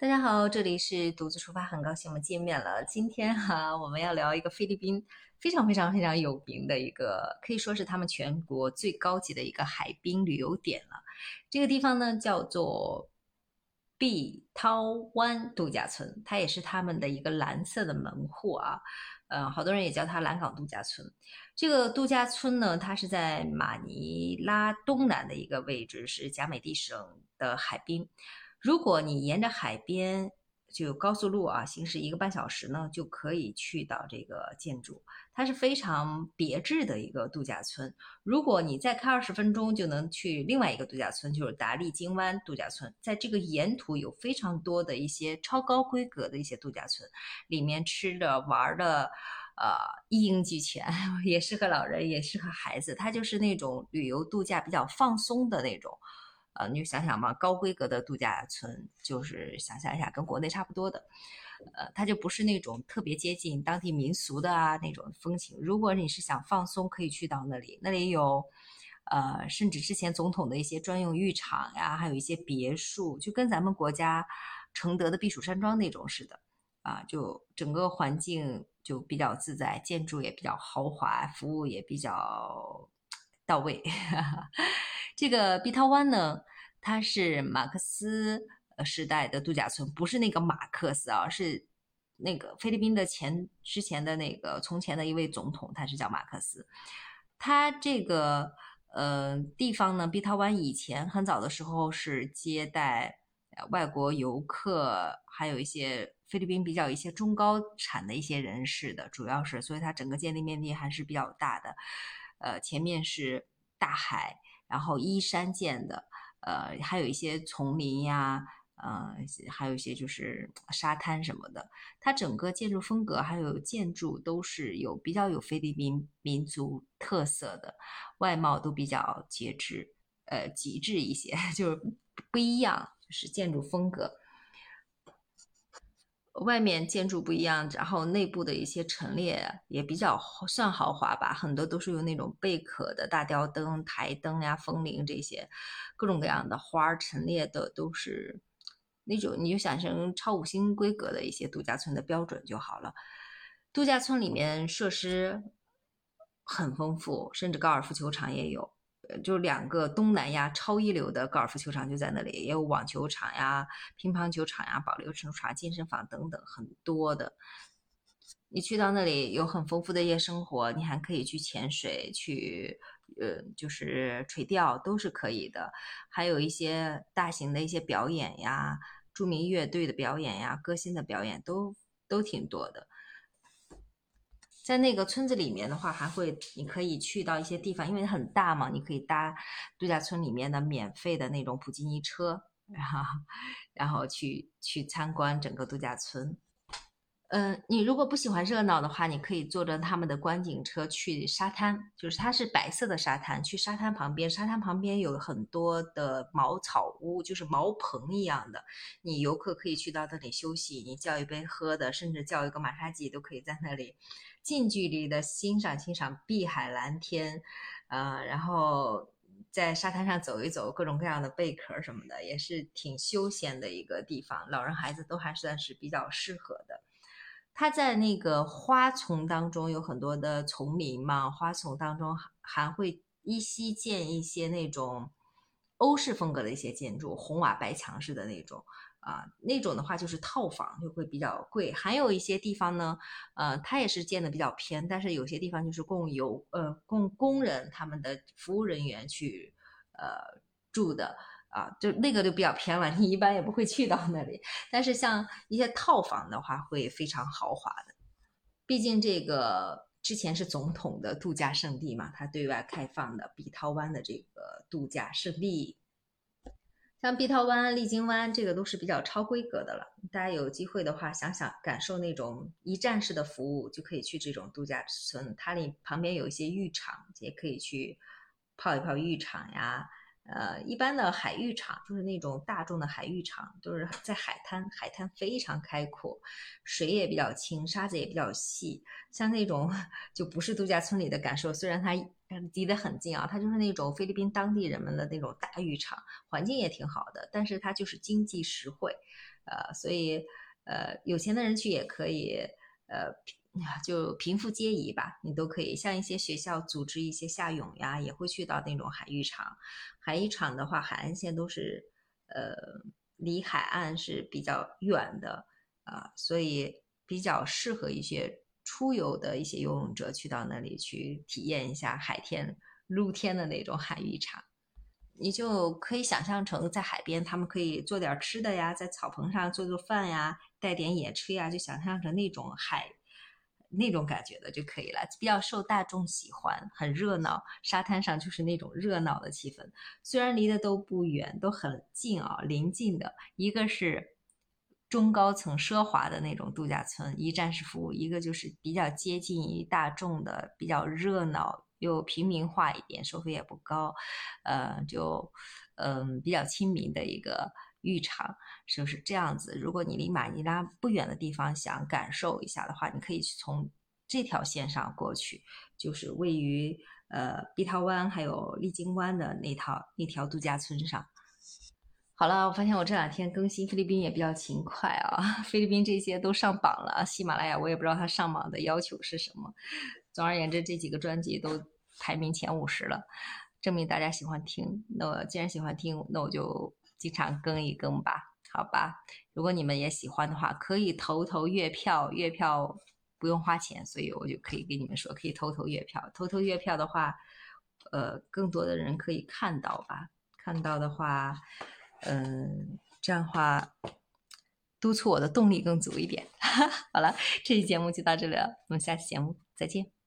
大家好，这里是独自出发，很高兴我们见面了。今天哈，我们要聊一个菲律宾非常非常非常有名的一个，可以说是他们全国最高级的一个海滨旅游点了。这个地方呢叫做碧涛湾度假村，它也是他们的一个蓝色的门户啊。呃，好多人也叫它蓝港度假村。这个度假村呢，它是在马尼拉东南的一个位置，是贾美地省的海滨。如果你沿着海边就高速路啊行驶一个半小时呢，就可以去到这个建筑。它是非常别致的一个度假村。如果你再开二十分钟，就能去另外一个度假村，就是达利金湾度假村。在这个沿途有非常多的一些超高规格的一些度假村，里面吃的玩的，呃，一应俱全，也适合老人，也适合孩子。它就是那种旅游度假比较放松的那种。呃，你就想想嘛，高规格的度假村，就是想象一下，跟国内差不多的，呃，它就不是那种特别接近当地民俗的啊那种风情。如果你是想放松，可以去到那里，那里有，呃，甚至之前总统的一些专用浴场呀，还有一些别墅，就跟咱们国家承德的避暑山庄那种似的，啊，就整个环境就比较自在，建筑也比较豪华，服务也比较到位。这个碧涛湾呢，它是马克思时代的度假村，不是那个马克思啊，是那个菲律宾的前之前的那个从前的一位总统，他是叫马克思。他这个呃地方呢，碧涛湾以前很早的时候是接待外国游客，还有一些菲律宾比较一些中高产的一些人士的，主要是，所以它整个建立面积还是比较大的。呃，前面是大海。然后依山建的，呃，还有一些丛林呀，呃，还有一些就是沙滩什么的。它整个建筑风格还有建筑都是有比较有菲律宾民族特色的，外貌都比较节制，呃，极致一些，就是不一样，就是建筑风格。外面建筑不一样，然后内部的一些陈列也比较算豪华吧，很多都是用那种贝壳的大吊灯、台灯呀、风铃这些各种各样的花陈列的，都是那种你就想成超五星规格的一些度假村的标准就好了。度假村里面设施很丰富，甚至高尔夫球场也有。就两个东南亚超一流的高尔夫球场就在那里，也有网球场呀、乒乓球场呀、保龄球场、健身房等等很多的。你去到那里有很丰富的夜生活，你还可以去潜水、去呃就是垂钓都是可以的，还有一些大型的一些表演呀、著名乐队的表演呀、歌星的表演都都挺多的。在那个村子里面的话，还会你可以去到一些地方，因为很大嘛，你可以搭度假村里面的免费的那种普吉尼车，然后然后去去参观整个度假村。嗯，你如果不喜欢热闹的话，你可以坐着他们的观景车去沙滩，就是它是白色的沙滩，去沙滩旁边，沙滩旁边有很多的茅草屋，就是茅棚一样的，你游客可以去到那里休息，你叫一杯喝的，甚至叫一个马杀鸡都可以在那里近距离的欣赏欣赏碧海蓝天，呃，然后在沙滩上走一走，各种各样的贝壳什么的，也是挺休闲的一个地方，老人孩子都还算是比较适合的。它在那个花丛当中有很多的丛林嘛，花丛当中还会依稀见一些那种欧式风格的一些建筑，红瓦白墙式的那种啊，那种的话就是套房就会比较贵。还有一些地方呢，呃，它也是建的比较偏，但是有些地方就是供游呃供工人他们的服务人员去呃住的。啊，就那个就比较偏了，你一般也不会去到那里。但是像一些套房的话，会非常豪华的。毕竟这个之前是总统的度假胜地嘛，它对外开放的碧涛湾的这个度假胜地。像碧涛湾、丽晶湾，这个都是比较超规格的了。大家有机会的话，想想感受那种一站式的服务，就可以去这种度假村。它里旁边有一些浴场，也可以去泡一泡浴场呀。呃，一般的海浴场就是那种大众的海浴场，都是在海滩，海滩非常开阔，水也比较清，沙子也比较细。像那种就不是度假村里的感受，虽然它离得很近啊，它就是那种菲律宾当地人们的那种大浴场，环境也挺好的，但是它就是经济实惠。呃，所以呃，有钱的人去也可以，呃，呀就贫富皆宜吧，你都可以。像一些学校组织一些夏泳呀，也会去到那种海浴场。海浴场的话，海岸线都是呃离海岸是比较远的啊，所以比较适合一些出游的一些游泳者去到那里去体验一下海天露天的那种海浴场。你就可以想象成在海边，他们可以做点吃的呀，在草棚上做做饭呀，带点野炊呀，就想象成那种海那种感觉的就可以了，比较受大众喜欢，很热闹。沙滩上就是那种热闹的气氛，虽然离得都不远，都很近啊，临近的。一个是中高层奢华的那种度假村，一站式服务；一个就是比较接近于大众的，比较热闹。又平民化一点，收费也不高，呃，就嗯比较亲民的一个浴场，就是这样子。如果你离马尼拉不远的地方想感受一下的话，你可以去从这条线上过去，就是位于呃碧涛湾还有丽晶湾的那套那条度假村上。好了，我发现我这两天更新菲律宾也比较勤快啊，菲律宾这些都上榜了，喜马拉雅我也不知道它上榜的要求是什么。总而言之，这几个专辑都排名前五十了，证明大家喜欢听。那我既然喜欢听，那我就经常更一更吧，好吧？如果你们也喜欢的话，可以投投月票，月票不用花钱，所以我就可以给你们说，可以投投月票。投投月票的话，呃，更多的人可以看到吧？看到的话，嗯，这样的话督促我的动力更足一点。好了，这期节目就到这里了，我们下期节目再见。